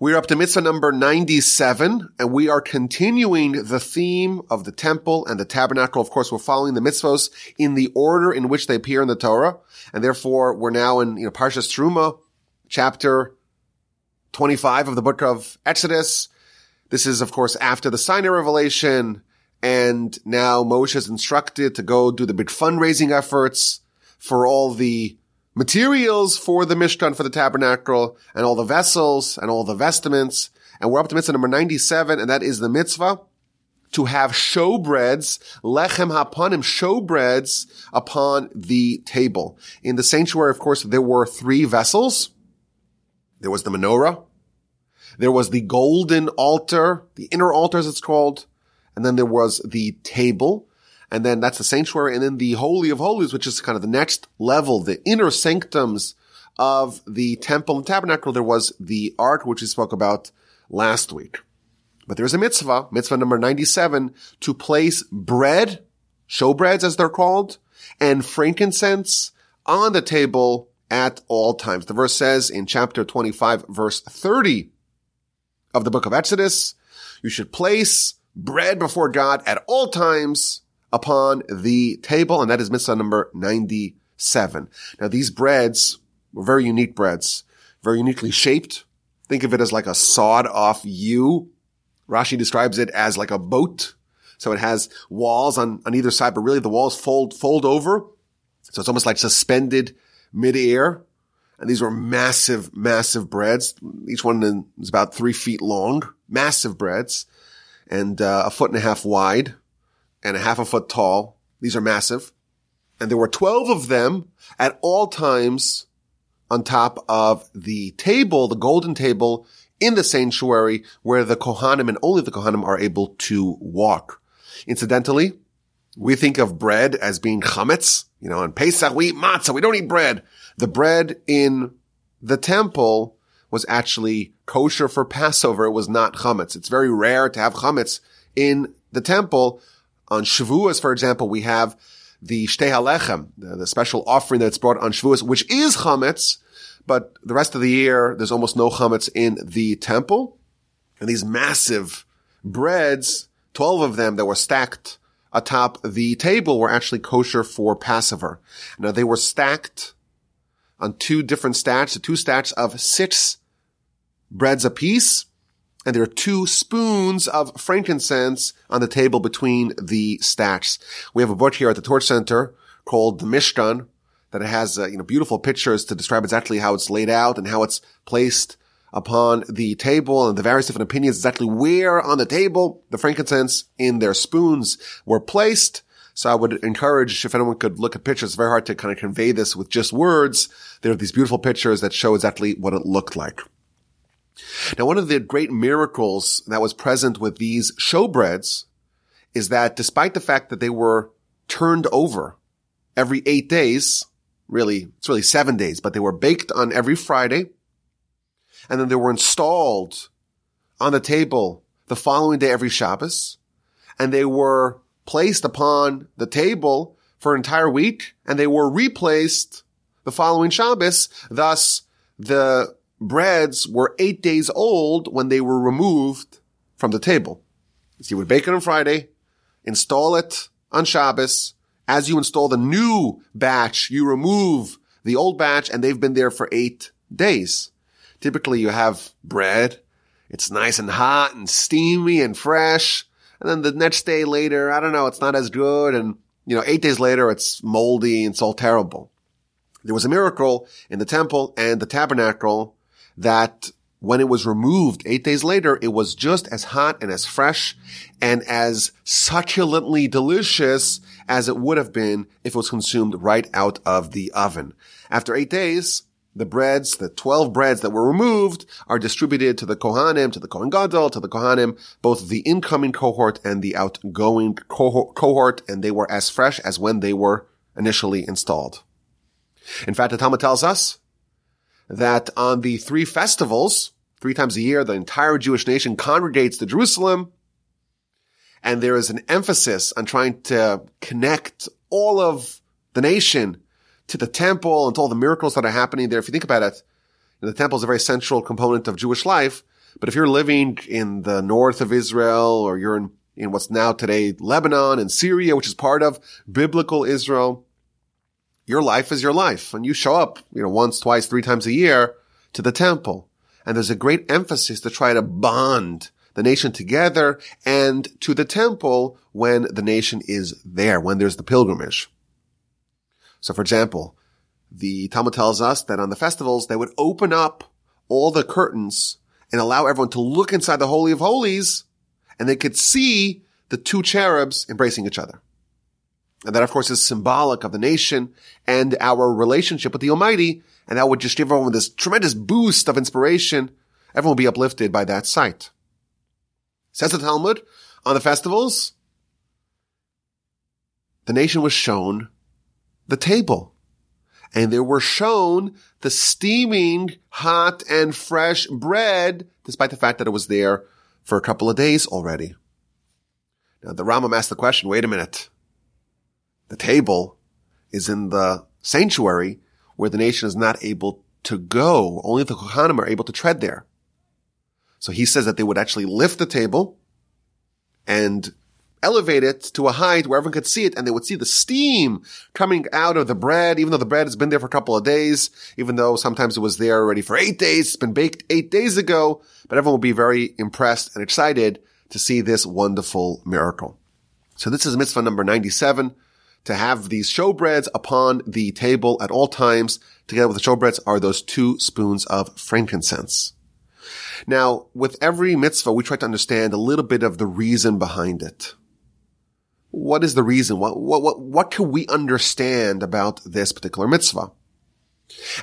We're up to mitzvah number 97, and we are continuing the theme of the temple and the tabernacle. Of course, we're following the mitzvahs in the order in which they appear in the Torah, and therefore we're now in, you know, Parshas Truma, chapter 25 of the book of Exodus. This is, of course, after the Sinai revelation, and now Moshe is instructed to go do the big fundraising efforts for all the materials for the Mishkan, for the tabernacle, and all the vessels, and all the vestments. And we're up to mitzvah number 97, and that is the mitzvah to have showbreads, lechem hapanim, showbreads upon the table. In the sanctuary, of course, there were three vessels. There was the menorah. There was the golden altar, the inner altar as it's called. And then there was the table and then that's the sanctuary, and then the Holy of Holies, which is kind of the next level, the inner sanctums of the temple and tabernacle. There was the ark, which we spoke about last week. But there's a mitzvah, mitzvah number 97, to place bread, showbreads as they're called, and frankincense on the table at all times. The verse says in chapter 25, verse 30 of the book of Exodus, you should place bread before God at all times upon the table, and that is mitzvah number 97. Now these breads were very unique breads, very uniquely shaped. Think of it as like a sawed off U. Rashi describes it as like a boat. So it has walls on, on either side, but really the walls fold, fold over. So it's almost like suspended midair. And these were massive, massive breads. Each one is about three feet long, massive breads and uh, a foot and a half wide and a half a foot tall. These are massive. And there were 12 of them at all times on top of the table, the golden table in the sanctuary where the Kohanim and only the Kohanim are able to walk. Incidentally, we think of bread as being chametz. You know, in Pesach we eat matzah. We don't eat bread. The bread in the temple was actually kosher for Passover. It was not chametz. It's very rare to have chametz in the temple. On Shavuos, for example, we have the Shtei HaLechem, the, the special offering that's brought on Shavuos, which is chametz, but the rest of the year, there's almost no chametz in the temple. And these massive breads, 12 of them that were stacked atop the table were actually kosher for Passover. Now they were stacked on two different stacks, two stacks of six breads apiece and there are two spoons of frankincense on the table between the stacks. We have a book here at the Torch Center called The Mishkan that has, uh, you know, beautiful pictures to describe exactly how it's laid out and how it's placed upon the table and the various different opinions exactly where on the table the frankincense in their spoons were placed. So I would encourage if anyone could look at pictures, it's very hard to kind of convey this with just words. There are these beautiful pictures that show exactly what it looked like. Now, one of the great miracles that was present with these showbreads is that despite the fact that they were turned over every eight days, really, it's really seven days, but they were baked on every Friday, and then they were installed on the table the following day every Shabbos, and they were placed upon the table for an entire week, and they were replaced the following Shabbos. Thus, the breads were eight days old when they were removed from the table. So you would bake it on Friday, install it on Shabbos. As you install the new batch, you remove the old batch and they've been there for eight days. Typically you have bread. It's nice and hot and steamy and fresh. And then the next day later, I don't know, it's not as good. And, you know, eight days later, it's moldy and it's all terrible. There was a miracle in the temple and the tabernacle that when it was removed eight days later, it was just as hot and as fresh and as succulently delicious as it would have been if it was consumed right out of the oven. After eight days, the breads, the 12 breads that were removed are distributed to the Kohanim, to the Kohen Gadol, to the Kohanim, both the incoming cohort and the outgoing cohort, and they were as fresh as when they were initially installed. In fact, the Talmud tells us that on the three festivals, three times a year, the entire Jewish nation congregates to Jerusalem. And there is an emphasis on trying to connect all of the nation to the temple and to all the miracles that are happening there. If you think about it, the temple is a very central component of Jewish life. But if you're living in the north of Israel or you're in, in what's now today Lebanon and Syria, which is part of biblical Israel, your life is your life. And you show up, you know, once, twice, three times a year to the temple. And there's a great emphasis to try to bond the nation together and to the temple when the nation is there, when there's the pilgrimage. So for example, the Talmud tells us that on the festivals, they would open up all the curtains and allow everyone to look inside the Holy of Holies and they could see the two cherubs embracing each other. And that, of course, is symbolic of the nation and our relationship with the Almighty. And that would just give everyone this tremendous boost of inspiration. Everyone will be uplifted by that sight. Says the Talmud, on the festivals, the nation was shown the table. And they were shown the steaming hot and fresh bread, despite the fact that it was there for a couple of days already. Now the Rambam asked the question, wait a minute. The table is in the sanctuary where the nation is not able to go. Only the Kohanim are able to tread there. So he says that they would actually lift the table and elevate it to a height where everyone could see it and they would see the steam coming out of the bread, even though the bread has been there for a couple of days, even though sometimes it was there already for eight days, it's been baked eight days ago, but everyone will be very impressed and excited to see this wonderful miracle. So this is mitzvah number 97, to have these showbreads upon the table at all times. Together with the showbreads are those two spoons of frankincense. Now, with every mitzvah, we try to understand a little bit of the reason behind it. What is the reason? What, what, what, what can we understand about this particular mitzvah?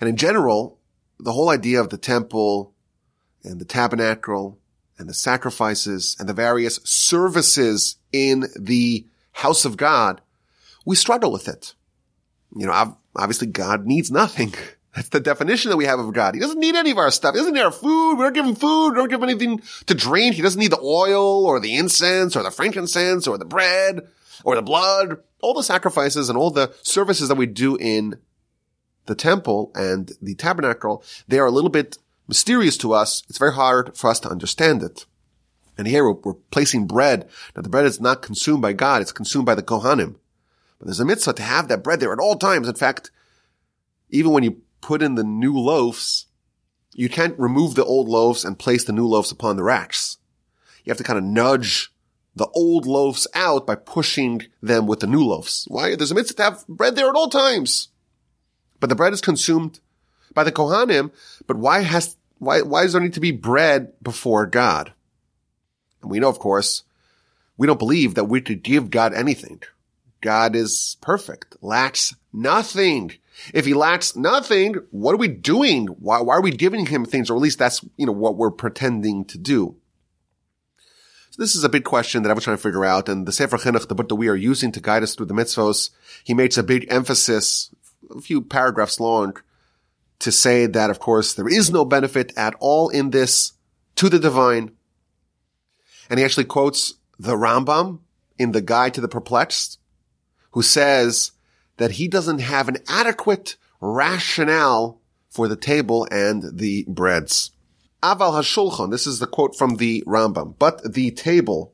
And in general, the whole idea of the temple and the tabernacle and the sacrifices and the various services in the house of God, we struggle with it. You know, obviously God needs nothing. That's the definition that we have of God. He doesn't need any of our stuff. He doesn't need our food. We don't give him food. We don't give him anything to drink. He doesn't need the oil or the incense or the frankincense or the bread or the blood. All the sacrifices and all the services that we do in the temple and the tabernacle, they are a little bit mysterious to us. It's very hard for us to understand it. And here we're, we're placing bread. Now the bread is not consumed by God. It's consumed by the Kohanim. But there's a mitzvah to have that bread there at all times. In fact, even when you put in the new loaves, you can't remove the old loaves and place the new loaves upon the racks. You have to kind of nudge the old loaves out by pushing them with the new loaves. Why? There's a mitzvah to have bread there at all times. But the bread is consumed by the Kohanim, but why has, why, why does there need to be bread before God? And we know, of course, we don't believe that we could give God anything. God is perfect, lacks nothing. If he lacks nothing, what are we doing? Why, why are we giving him things? Or at least that's, you know, what we're pretending to do. So this is a big question that I was trying to figure out. And the Sefer Chinuch, the book that we are using to guide us through the mitzvos, he makes a big emphasis, a few paragraphs long, to say that, of course, there is no benefit at all in this to the divine. And he actually quotes the Rambam in the Guide to the Perplexed, who says that he doesn't have an adequate rationale for the table and the breads. Aval hashulchan, this is the quote from the Rambam, but the table.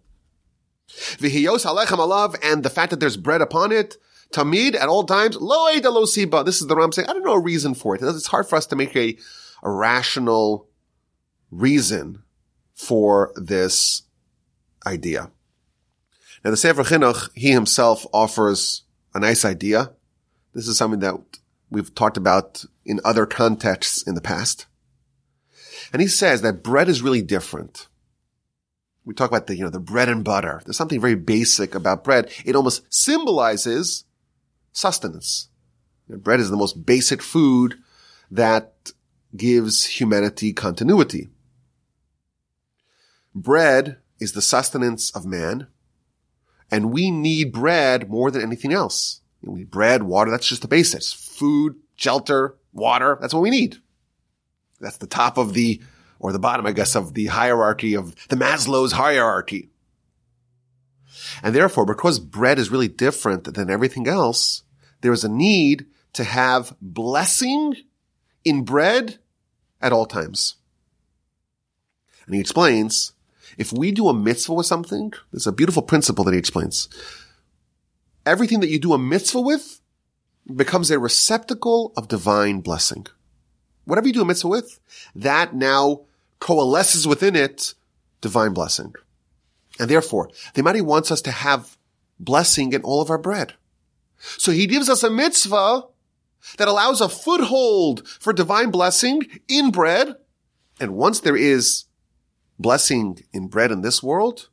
Vihiyos halechem alav, and the fact that there's bread upon it, tamid at all times, lo lo siba. This is the Rambam saying, I don't know a reason for it. It's hard for us to make a, a rational reason for this idea. Now the Sefer Chinuch, he himself offers a nice idea. This is something that we've talked about in other contexts in the past. And he says that bread is really different. We talk about the, you know, the bread and butter. There's something very basic about bread. It almost symbolizes sustenance. You know, bread is the most basic food that gives humanity continuity. Bread is the sustenance of man, and we need bread more than anything else. We need bread, water. That's just the basics. Food, shelter, water. That's what we need. That's the top of the, or the bottom, I guess, of the hierarchy of the Maslow's hierarchy. And therefore, because bread is really different than everything else, there is a need to have blessing in bread at all times. And he explains, if we do a mitzvah with something, there's a beautiful principle that he explains. Everything that you do a mitzvah with becomes a receptacle of divine blessing. Whatever you do a mitzvah with, that now coalesces within it divine blessing. And therefore, the Almighty wants us to have blessing in all of our bread. So he gives us a mitzvah that allows a foothold for divine blessing in bread. And once there is blessing in bread in this world,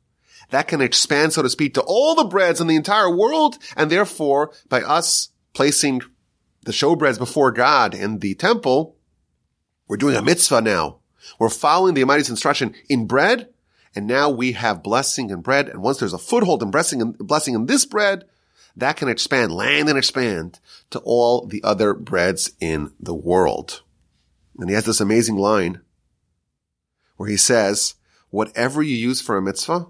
that can expand, so to speak, to all the breads in the entire world. And therefore, by us placing the showbreads before God in the temple, we're doing a mitzvah now. We're following the Almighty's instruction in bread. And now we have blessing in bread. And once there's a foothold in blessing in, blessing in this bread, that can expand, land and expand to all the other breads in the world. And he has this amazing line where he says, whatever you use for a mitzvah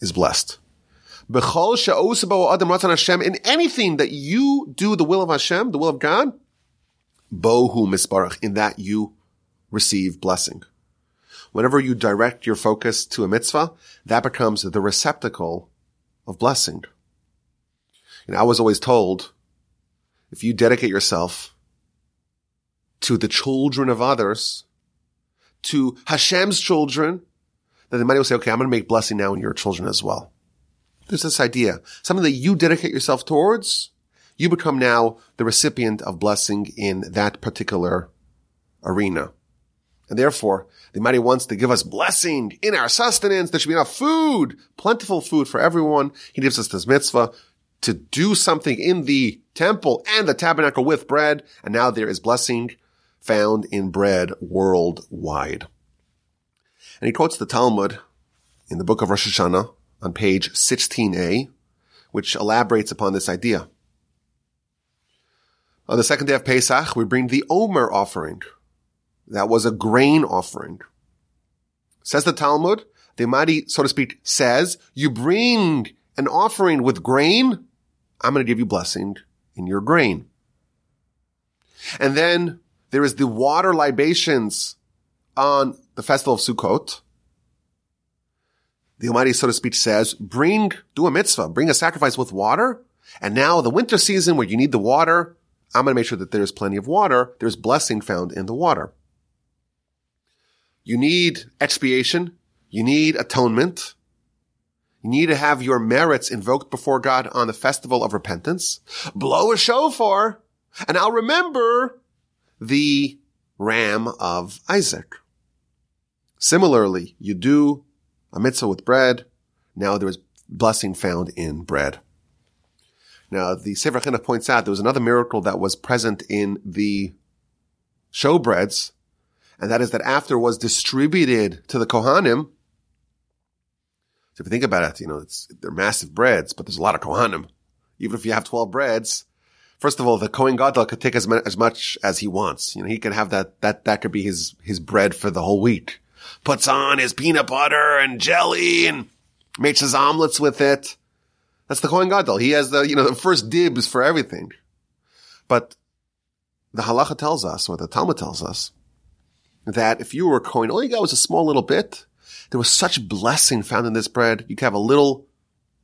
is blessed. In anything that you do the will of Hashem, the will of God, bohu misbarach, in that you receive blessing. Whenever you direct your focus to a mitzvah, that becomes the receptacle of blessing. And I was always told, if you dedicate yourself to the children of others, to Hashem's children, then the money will say, okay, I'm going to make blessing now in your children as well. There's this idea, something that you dedicate yourself towards, you become now the recipient of blessing in that particular arena. And therefore, the Almighty wants to give us blessing in our sustenance. There should be enough food, plentiful food for everyone. He gives us this mitzvah to do something in the temple and the tabernacle with bread. And now there is blessing found in bread worldwide. And he quotes the Talmud in the book of Rosh Hashanah on page 16a, which elaborates upon this idea. On the second day of Pesach, we bring the Omer offering. That was a grain offering. Says the Talmud, the Almighty, so to speak, says, you bring an offering with grain, I'm going to give you blessing in your grain. And then there is the water libations on the festival of Sukkot. The Almighty, so to speak, says, bring, do a mitzvah, bring a sacrifice with water. And now the winter season where you need the water, I'm going to make sure that there's plenty of water. There's blessing found in the water. You need expiation. You need atonement. You need to have your merits invoked before God on the festival of repentance. Blow a shofar and I'll remember the ram of Isaac. Similarly, you do a mitzvah with bread. Now there is blessing found in bread. Now, the Sefer Chinuch points out there was another miracle that was present in the showbreads and that is that after was distributed to the Kohanim, so if you think about it, you know, it's, they're massive breads, but there's a lot of Kohanim. Even if you have 12 breads, first of all, the Kohen Gadol could take as, as much as he wants. You know, he can have that, that, that could be his, his bread for the whole week. Puts on his peanut butter and jelly and makes his omelets with it. That's the Kohen Gadol. He has the, you know, the first dibs for everything. But the halacha tells us, or the Talmud tells us, that if you were a Kohen, all you got was a small little bit. There was such blessing found in this bread. You could have a little,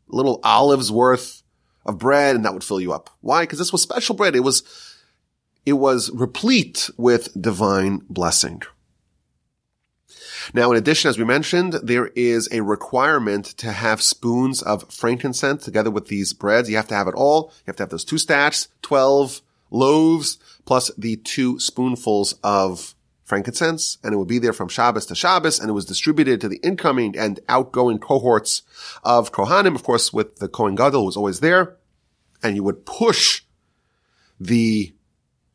little olive's worth of bread and that would fill you up. Why? Because this was special bread. It was, it was replete with divine blessing. Now, in addition, as we mentioned, there is a requirement to have spoons of frankincense together with these breads. You have to have it all. You have to have those two stacks, 12 loaves, plus the two spoonfuls of frankincense, and it would be there from Shabbos to Shabbos, and it was distributed to the incoming and outgoing cohorts of Kohanim, of course, with the Kohen Gadol was always there, and you would push the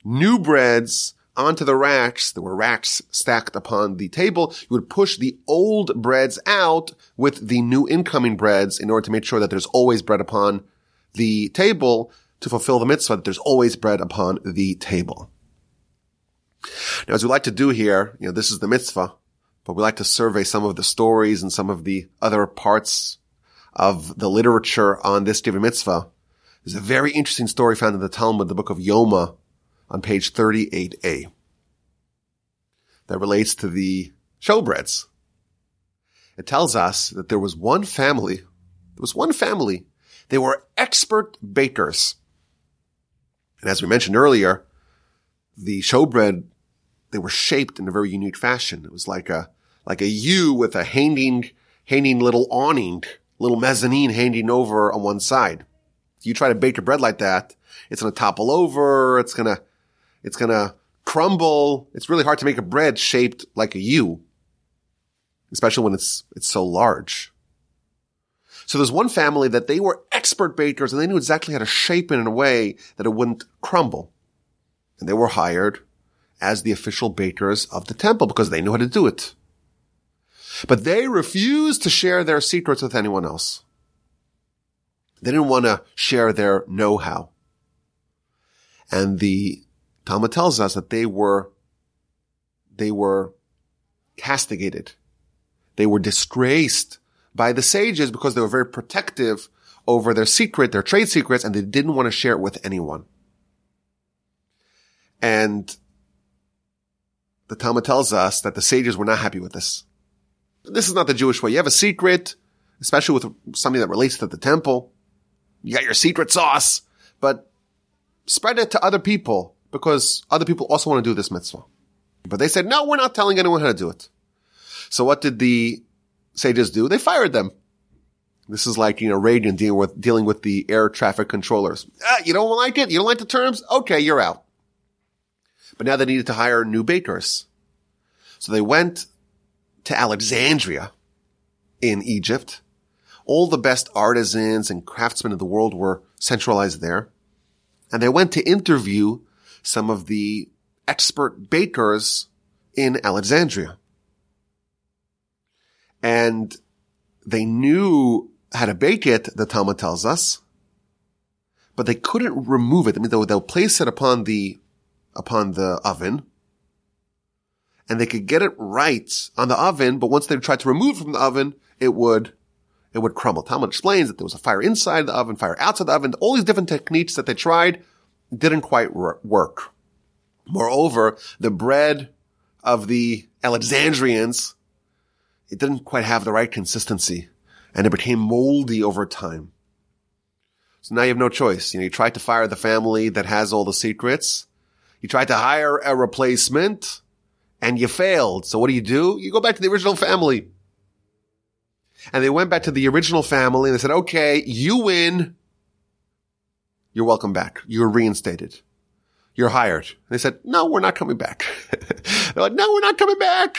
new breads onto the racks. There were racks stacked upon the table. You would push the old breads out with the new incoming breads in order to make sure that there's always bread upon the table to fulfill the mitzvah that there's always bread upon the table. Now, as we like to do here, you know, this is the mitzvah, but we like to survey some of the stories and some of the other parts of the literature on this Divrei mitzvah. There's a very interesting story found in the Talmud, the book of Yoma, on page 38a, that relates to the showbreads. It tells us that there was one family, there was one family, they were expert bakers. And as we mentioned earlier, the showbread, they were shaped in a very unique fashion. It was like a, like a U with a hanging, hanging little awning, little mezzanine hanging over on one side. If you try to bake your bread like that, it's going to topple over. It's going to, it's going to crumble. It's really hard to make a bread shaped like a U, especially when it's, it's so large. So there's one family that they were expert bakers and they knew exactly how to shape it in a way that it wouldn't crumble. And they were hired as the official bakers of the temple because they knew how to do it. But they refused to share their secrets with anyone else. They didn't want to share their know-how. And the Talmud tells us that they were, they were castigated. They were disgraced by the sages because they were very protective over their secret, their trade secrets, and they didn't want to share it with anyone. And the Talmud tells us that the sages were not happy with this. This is not the Jewish way. You have a secret, especially with something that relates to the temple. You got your secret sauce, but spread it to other people because other people also want to do this mitzvah. But they said, no, we're not telling anyone how to do it. So what did the sages do? They fired them. This is like, you know, Reagan dealing with, dealing with the air traffic controllers. Ah, you don't like it? You don't like the terms? Okay, you're out. But now they needed to hire new bakers. So they went to Alexandria in Egypt. All the best artisans and craftsmen of the world were centralized there. And they went to interview some of the expert bakers in Alexandria. And they knew how to bake it, the Talmud tells us, but they couldn't remove it. I mean, they'll, they'll place it upon the, upon the oven and they could get it right on the oven, but once they tried to remove it from the oven, it would, it would crumble. Talmud explains that there was a fire inside the oven, fire outside the oven, all these different techniques that they tried didn't quite work. Moreover, the bread of the Alexandrians, it didn't quite have the right consistency and it became moldy over time. So now you have no choice. You know, you tried to fire the family that has all the secrets. You tried to hire a replacement and you failed. So what do you do? You go back to the original family. And they went back to the original family and they said, okay, you win. You're welcome back. You're reinstated. You're hired. And they said, no, we're not coming back. They're like, no, we're not coming back.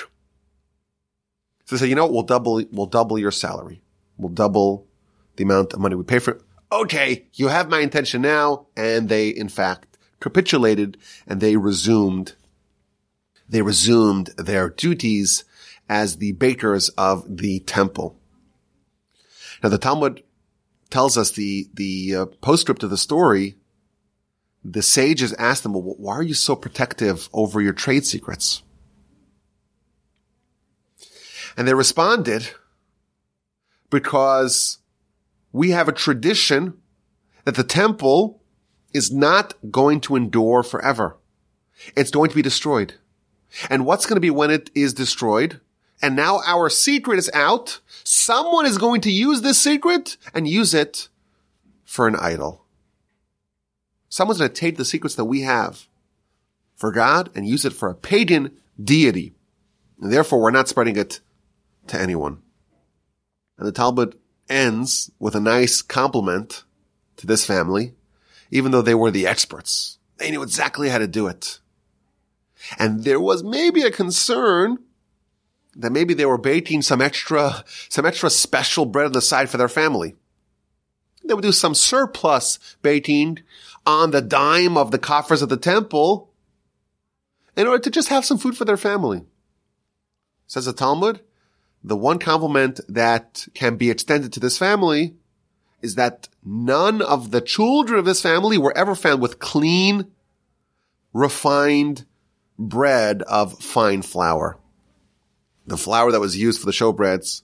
So they said, you know what? We'll double, we'll double your salary. We'll double the amount of money we pay for it. Okay. You have my intention now. And they, in fact, capitulated and they resumed they resumed their duties as the bakers of the temple. Now the Talmud tells us the, the uh, postscript of the story. The sages asked them, well, why are you so protective over your trade secrets? And they responded, because we have a tradition that the temple is not going to endure forever. It's going to be destroyed. And what's going to be when it is destroyed? And now our secret is out. Someone is going to use this secret and use it for an idol. Someone's going to take the secrets that we have for God and use it for a pagan deity. And therefore we're not spreading it to anyone. And the Talmud ends with a nice compliment to this family, even though they were the experts. They knew exactly how to do it. And there was maybe a concern that maybe they were baking some extra, some extra special bread on the side for their family. They would do some surplus baking on the dime of the coffers of the temple in order to just have some food for their family. Says the Talmud, the one compliment that can be extended to this family is that none of the children of this family were ever found with clean, refined bread of fine flour. The flour that was used for the showbreads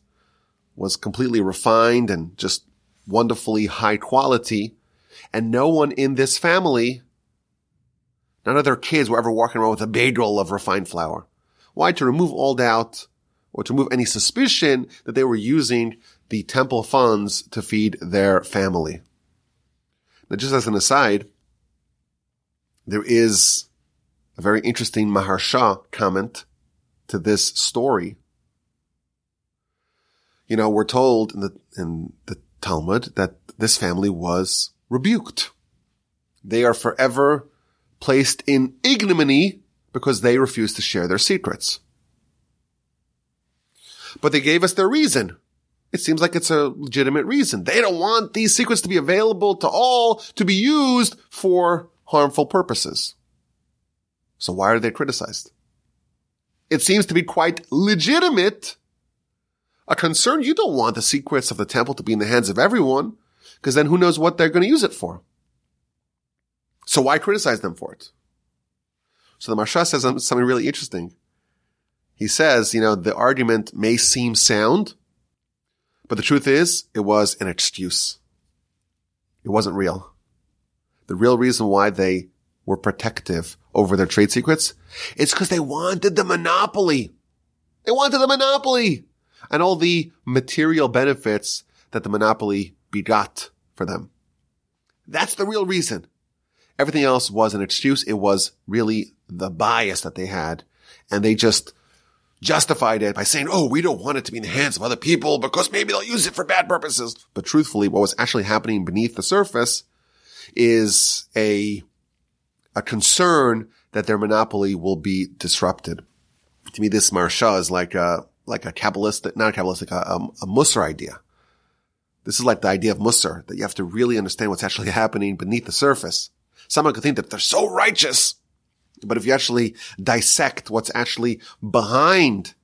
was completely refined and just wonderfully high quality. And no one in this family, none of their kids were ever walking around with a bagel of refined flour. Why? To remove all doubt or to remove any suspicion that they were using the temple funds to feed their family. Now, just as an aside, there is a very interesting Maharsha comment to this story. You know, we're told in the, in the Talmud that this family was rebuked. They are forever placed in ignominy because they refuse to share their secrets. But they gave us their reason. It seems like it's a legitimate reason. They don't want these secrets to be available to all to be used for harmful purposes. So why are they criticized? It seems to be quite legitimate. A concern you don't want the secrets of the temple to be in the hands of everyone, because then who knows what they're going to use it for. So why criticize them for it? So the Maharsha says something really interesting. He says, you know, the argument may seem sound, but the truth is it was an excuse. It wasn't real. The real reason why they were protective over their trade secrets is because they wanted the monopoly. They wanted the monopoly and all the material benefits that the monopoly begot for them. That's the real reason. Everything else was an excuse. It was really the bias that they had. And they just justified it by saying, oh, we don't want it to be in the hands of other people because maybe they'll use it for bad purposes. But truthfully, what was actually happening beneath the surface is a, a concern that their monopoly will be disrupted. To me, this Maharsha is like a, like a Kabbalistic, not a Kabbalistic, a, a, idea. This is like the idea of Musar, that you have to really understand what's actually happening beneath the surface. Someone could think that they're so righteous. But if you actually dissect what's actually behind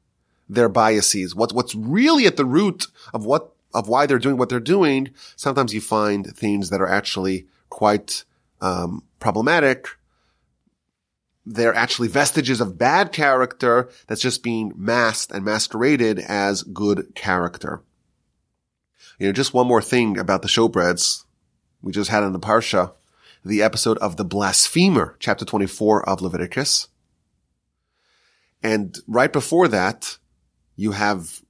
their biases, what, what's really at the root of what, of why they're doing what they're doing, sometimes you find things that are actually quite, um, problematic. They're actually vestiges of bad character that's just being masked and masqueraded as good character. You know, just one more thing about the showbreads we just had in the Parsha the episode of the blasphemer, chapter 24 of Leviticus. And right before that, you have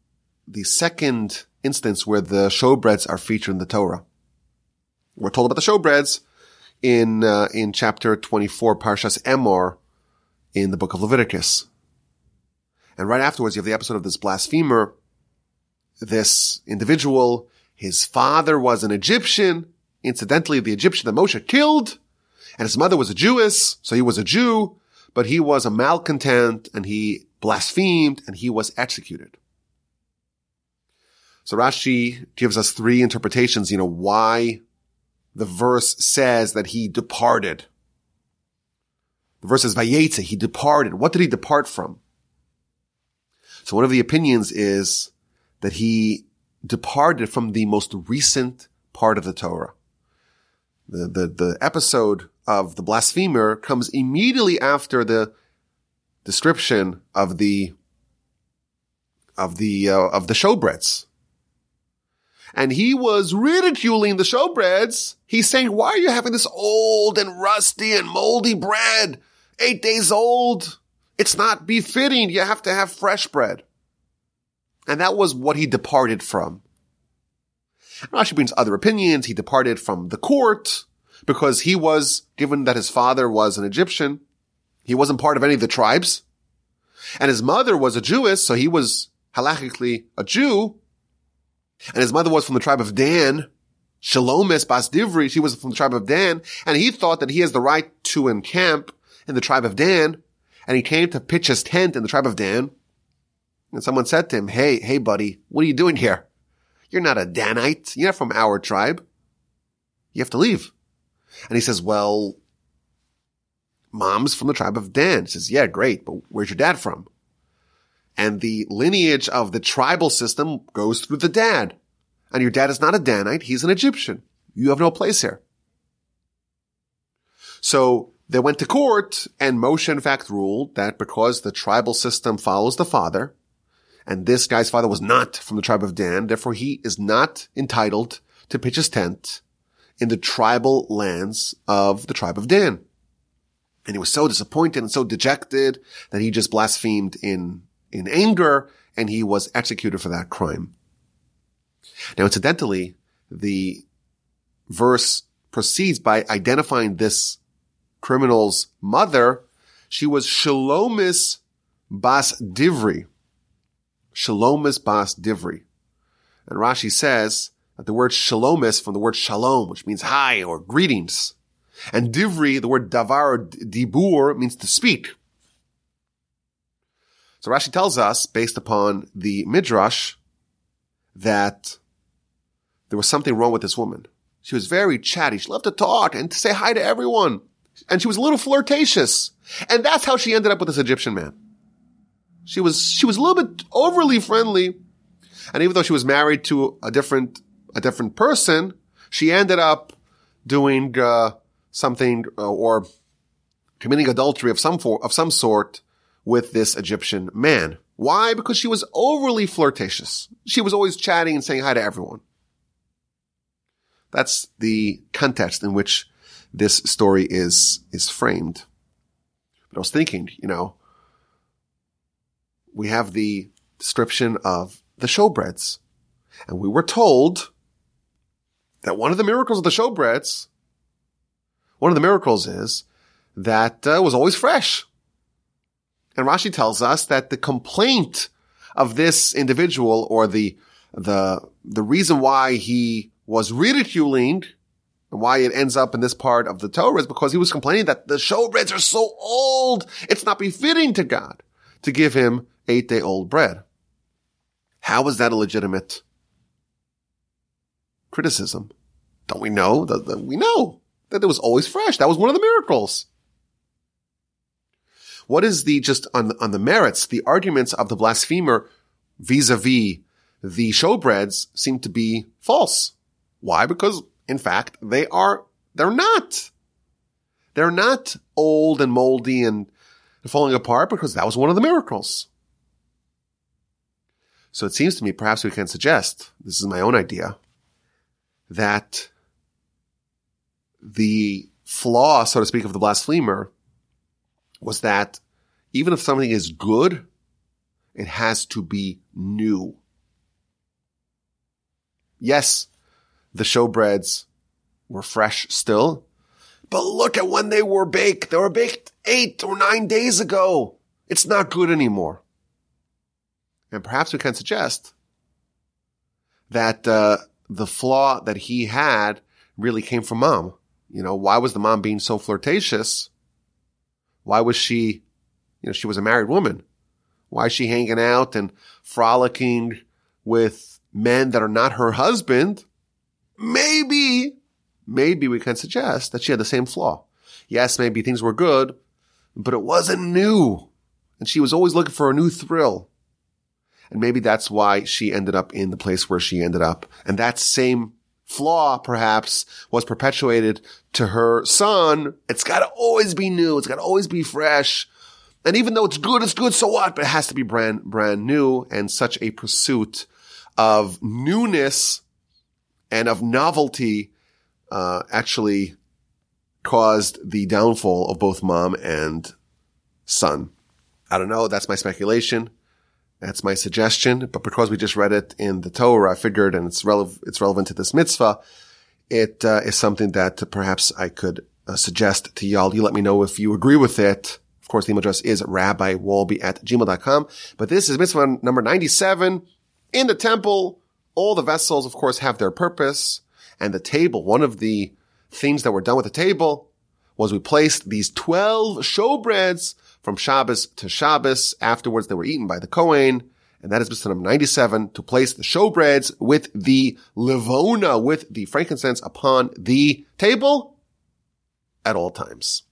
the second instance where the showbreads are featured in the Torah. We're told about the showbreads in uh, in chapter 24, Parshas Emor, in the book of Leviticus. And right afterwards, you have the episode of this blasphemer. This individual, his father was an Egyptian, Incidentally, the Egyptian that Moshe killed, and his mother was a Jewess, so he was a Jew, but he was a malcontent and he blasphemed and he was executed. So Rashi gives us three interpretations, you know, why the verse says that he departed. The verse says, Vayetze, he departed. What did he depart from? So one of the opinions is that he departed from the most recent part of the Torah the, the, the episode of the blasphemer comes immediately after the description of the, of the, uh, of the showbreads. And he was ridiculing the showbreads. He's saying, why are you having this old and rusty and moldy bread? Eight days old. It's not befitting. You have to have fresh bread. And that was what he departed from. Rashi brings other opinions. He departed from the court because he was, given that his father was an Egyptian, he wasn't part of any of the tribes. And his mother was a Jewess, so he was halachically a Jew. And his mother was from the tribe of Dan. Shalomis Bas Divri, she was from the tribe of Dan. And he thought that he has the right to encamp in the tribe of Dan. And he came to pitch his tent in the tribe of Dan. And someone said to him, Hey, hey, buddy, what are you doing here? You're not a Danite. You're not from our tribe. You have to leave. And he says, well, mom's from the tribe of Dan. He says, yeah, great, but where's your dad from? And the lineage of the tribal system goes through the dad. And your dad is not a Danite, he's an Egyptian. You have no place here. So they went to court and Moshe in fact ruled that because the tribal system follows the father, and this guy's father was not from the tribe of Dan, therefore he is not entitled to pitch his tent in the tribal lands of the tribe of Dan. And he was so disappointed and so dejected that he just blasphemed in, in anger and he was executed for that crime. Now, incidentally, the verse proceeds by identifying this criminal's mother. She was Shalomis Bas Divri. Shalomis Bas Divri. And Rashi says that the word shalom Shalomis from the word Shalom, which means hi or greetings. And Divri, the word Davar or Dibur means to speak. So Rashi tells us, based upon the Midrash, that there was something wrong with this woman. She was very chatty. She loved to talk and to say hi to everyone. And she was a little flirtatious. And that's how she ended up with this Egyptian man. She was, she was a little bit overly friendly. And even though she was married to a different, a different person, she ended up doing, uh, something, uh, or committing adultery of some for, of some sort with this Egyptian man. Why? Because she was overly flirtatious. She was always chatting and saying hi to everyone. That's the context in which this story is, is framed. But I was thinking, you know, we have the description of the showbreads. And we were told that one of the miracles of the showbreads, one of the miracles is that uh, was always fresh. And Rashi tells us that the complaint of this individual or the, the, the reason why he was ridiculing and why it ends up in this part of the Torah is because he was complaining that the showbreads are so old. It's not befitting to God to give him eight day old bread. How is that a legitimate criticism? Don't we know that, we know that it was always fresh? That was one of the miracles. What is the, just on, on the merits, the arguments of the blasphemer vis-a-vis the showbreads seem to be false. Why? Because in fact, they are, they're not. They're not old and moldy and falling apart because that was one of the miracles. So it seems to me perhaps we can suggest, this is my own idea, that the flaw, so to speak, of the blasphemer was that even if something is good, it has to be new. Yes, the showbreads were fresh still, but look at when they were baked. They were baked eight or nine days ago. It's not good anymore. And perhaps we can suggest that uh, the flaw that he had really came from mom. You know, why was the mom being so flirtatious? Why was she, you know, she was a married woman. Why is she hanging out and frolicking with men that are not her husband? Maybe, maybe we can suggest that she had the same flaw. Yes, maybe things were good, but it wasn't new. And she was always looking for a new thrill. And maybe that's why she ended up in the place where she ended up. And that same flaw perhaps was perpetuated to her son. It's gotta always be new. It's gotta always be fresh. And even though it's good, it's good. So what? But it has to be brand, brand new and such a pursuit of newness and of novelty, uh, actually caused the downfall of both mom and son. I don't know. That's my speculation. That's my suggestion. But because we just read it in the Torah, I figured, and it's relevant, it's relevant to this mitzvah. It uh, is something that perhaps I could uh, suggest to y'all. You let me know if you agree with it. Of course, the email address is rabbiwolbe at gmail.com. But this is mitzvah number 97 in the temple. All the vessels, of course, have their purpose and the table. One of the things that were done with the table was we placed these 12 showbreads from Shabbos to Shabbos. Afterwards, they were eaten by the Kohen. And that is mitzvah number 97 to place the showbreads with the levona, with the frankincense upon the table at all times.